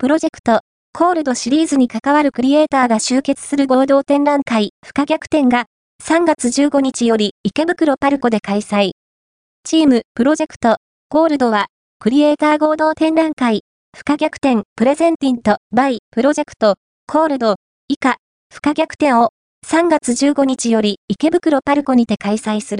プロジェクト、コールドシリーズに関わるクリエイターが集結する合同展覧会、不可逆展が、3月15日より池袋パルコで開催。チーム、プロジェクト、コールドは、クリエイター合同展覧会、不可逆展、presented by、プロジェクト、コールド、以下、不可逆展を、3月15日より池袋パルコにて開催する。